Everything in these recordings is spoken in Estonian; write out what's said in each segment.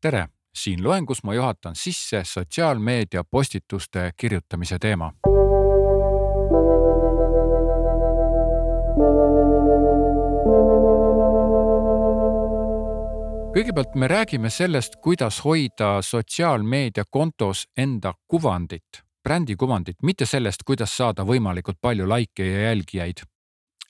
tere, siin loengus ma juhatan sisse sotsiaalmeedia postituste kirjutamise teema. kõigepealt me räägime sellest, kuidas hoida sotsiaalmeediakontos enda kuvandit, brändi kuvandit, mitte sellest, kuidas saada võimalikult palju likee ja jälgijaid.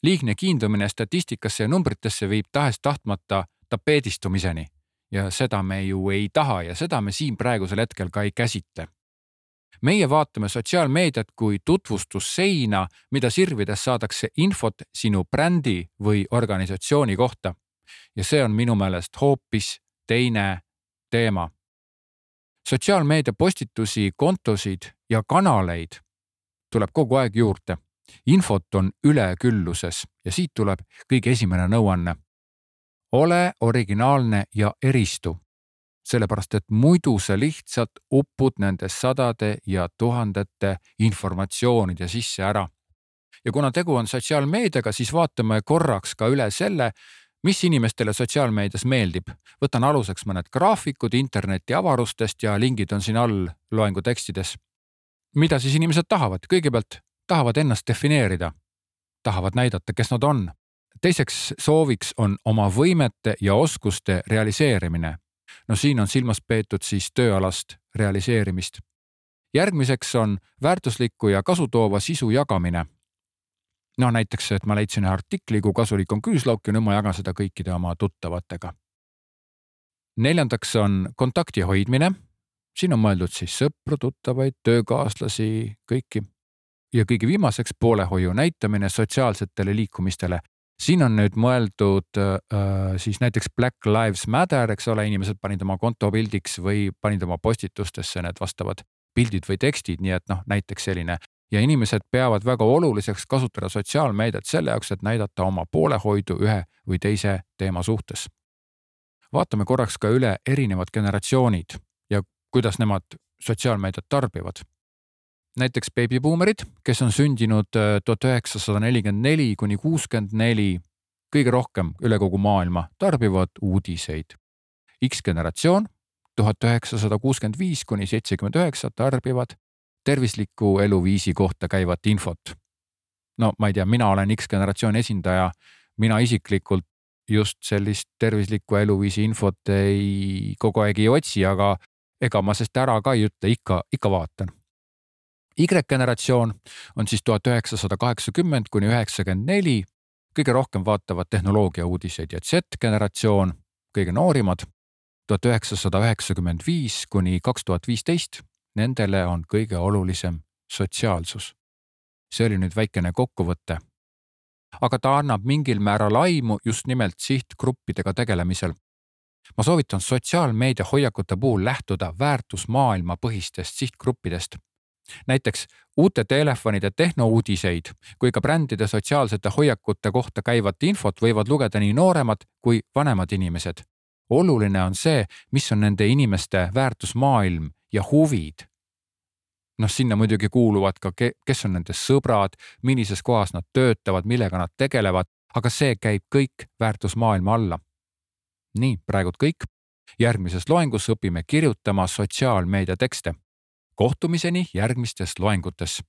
liigne kiindumine statistikasse ja numbritesse viib tahes-tahtmata tapeedistumiseni ja seda me ju ei taha ja seda me siin praegusel hetkel ka ei käsitle. meie vaatame sotsiaalmeediat kui tutvustusseina, mida sirvides saadakse infot sinu brändi või organisatsiooni kohta. ja see on minu meelest hoopis teine teema. sotsiaalmeedia postitusi, kontosid ja kanaleid tuleb kogu aeg juurde. infot on ülekülluses ja siit tuleb kõige esimene nõuanne ole originaalne ja eristu. sellepärast, et muidu sa lihtsalt upud nende sadade ja tuhandete informatsioonide sisse ära. ja kuna tegu on sotsiaalmeediaga, siis vaatame korraks ka üle selle, mis inimestele sotsiaalmeedias meeldib. võtan aluseks mõned graafikud interneti avarustest ja lingid on siin all loengu tekstides. mida siis inimesed tahavad? kõigepealt tahavad ennast defineerida, tahavad näidata, kes nad on teiseks sooviks on oma võimete ja oskuste realiseerimine. no siin on silmas peetud siis tööalast realiseerimist. järgmiseks on väärtusliku ja kasutoova sisu jagamine. no näiteks, et ma leidsin ühe artikli, kui kasulik on küüslauk ja nüüd ma jagan seda kõikide oma tuttavatega. neljandaks on kontakti hoidmine. siin on mõeldud siis sõpru, tuttavaid, töökaaslasi, kõiki ja kõige viimaseks poolehoiu näitamine sotsiaalsetele liikumistele siin on nüüd mõeldud äh, siis näiteks Black Lives Matter, eks ole, inimesed panid oma konto pildiks või panid oma postitustesse need vastavad pildid või tekstid, nii et noh, näiteks selline ja inimesed peavad väga oluliseks kasutada sotsiaalmeediat selle jaoks, et näidata oma poolehoidu ühe või teise teema suhtes. vaatame korraks ka üle erinevad generatsioonid ja kuidas nemad sotsiaalmeediat tarbivad näiteks beebibuumerid, kes on sündinud äh, tuhat üheksasada nelikümmend neli kuni kuuskümmend neli, kõige rohkem üle kogu maailma tarbivad uudiseid. X-generatsioon tuhat üheksasada kuuskümmend viis kuni seitsekümmend üheksa tarbivad tervisliku eluviisi kohta käivat infot. no ma ei tea, mina olen X-generatsiooni esindaja, mina isiklikult just sellist tervislikku eluviisi infot ei, kogu aeg ei otsi, aga ega ma sest ära ka ei ütle, ikka, ikka vaatan Y-generatsioon on siis tuhat üheksasada kaheksakümmend kuni üheksakümmend neli. kõige rohkem vaatavad tehnoloogia uudiseid ja Z-generatsioon, kõige noorimad, tuhat üheksasada üheksakümmend viis kuni kaks tuhat viisteist. Nendele on kõige olulisem sotsiaalsus. see oli nüüd väikene kokkuvõte. aga ta annab mingil määral aimu just nimelt sihtgruppidega tegelemisel ma soovitan sotsiaalmeedia hoiakute puhul lähtuda väärtusmaailma põhistest sihtgruppidest näiteks uute telefonide tehnouudiseid kui ka brändide sotsiaalsete hoiakute kohta käivat infot võivad lugeda nii nooremad kui vanemad inimesed. oluline on see, mis on nende inimeste väärtusmaailm ja huvid. noh, sinna muidugi kuuluvad ka, kes on nende sõbrad, millises kohas nad töötavad, millega nad tegelevad, aga see käib kõik väärtusmaailma alla. nii, praegult kõik. järgmises loengus õpime kirjutama sotsiaalmeedia tekste kohtumiseni järgmistes loengutes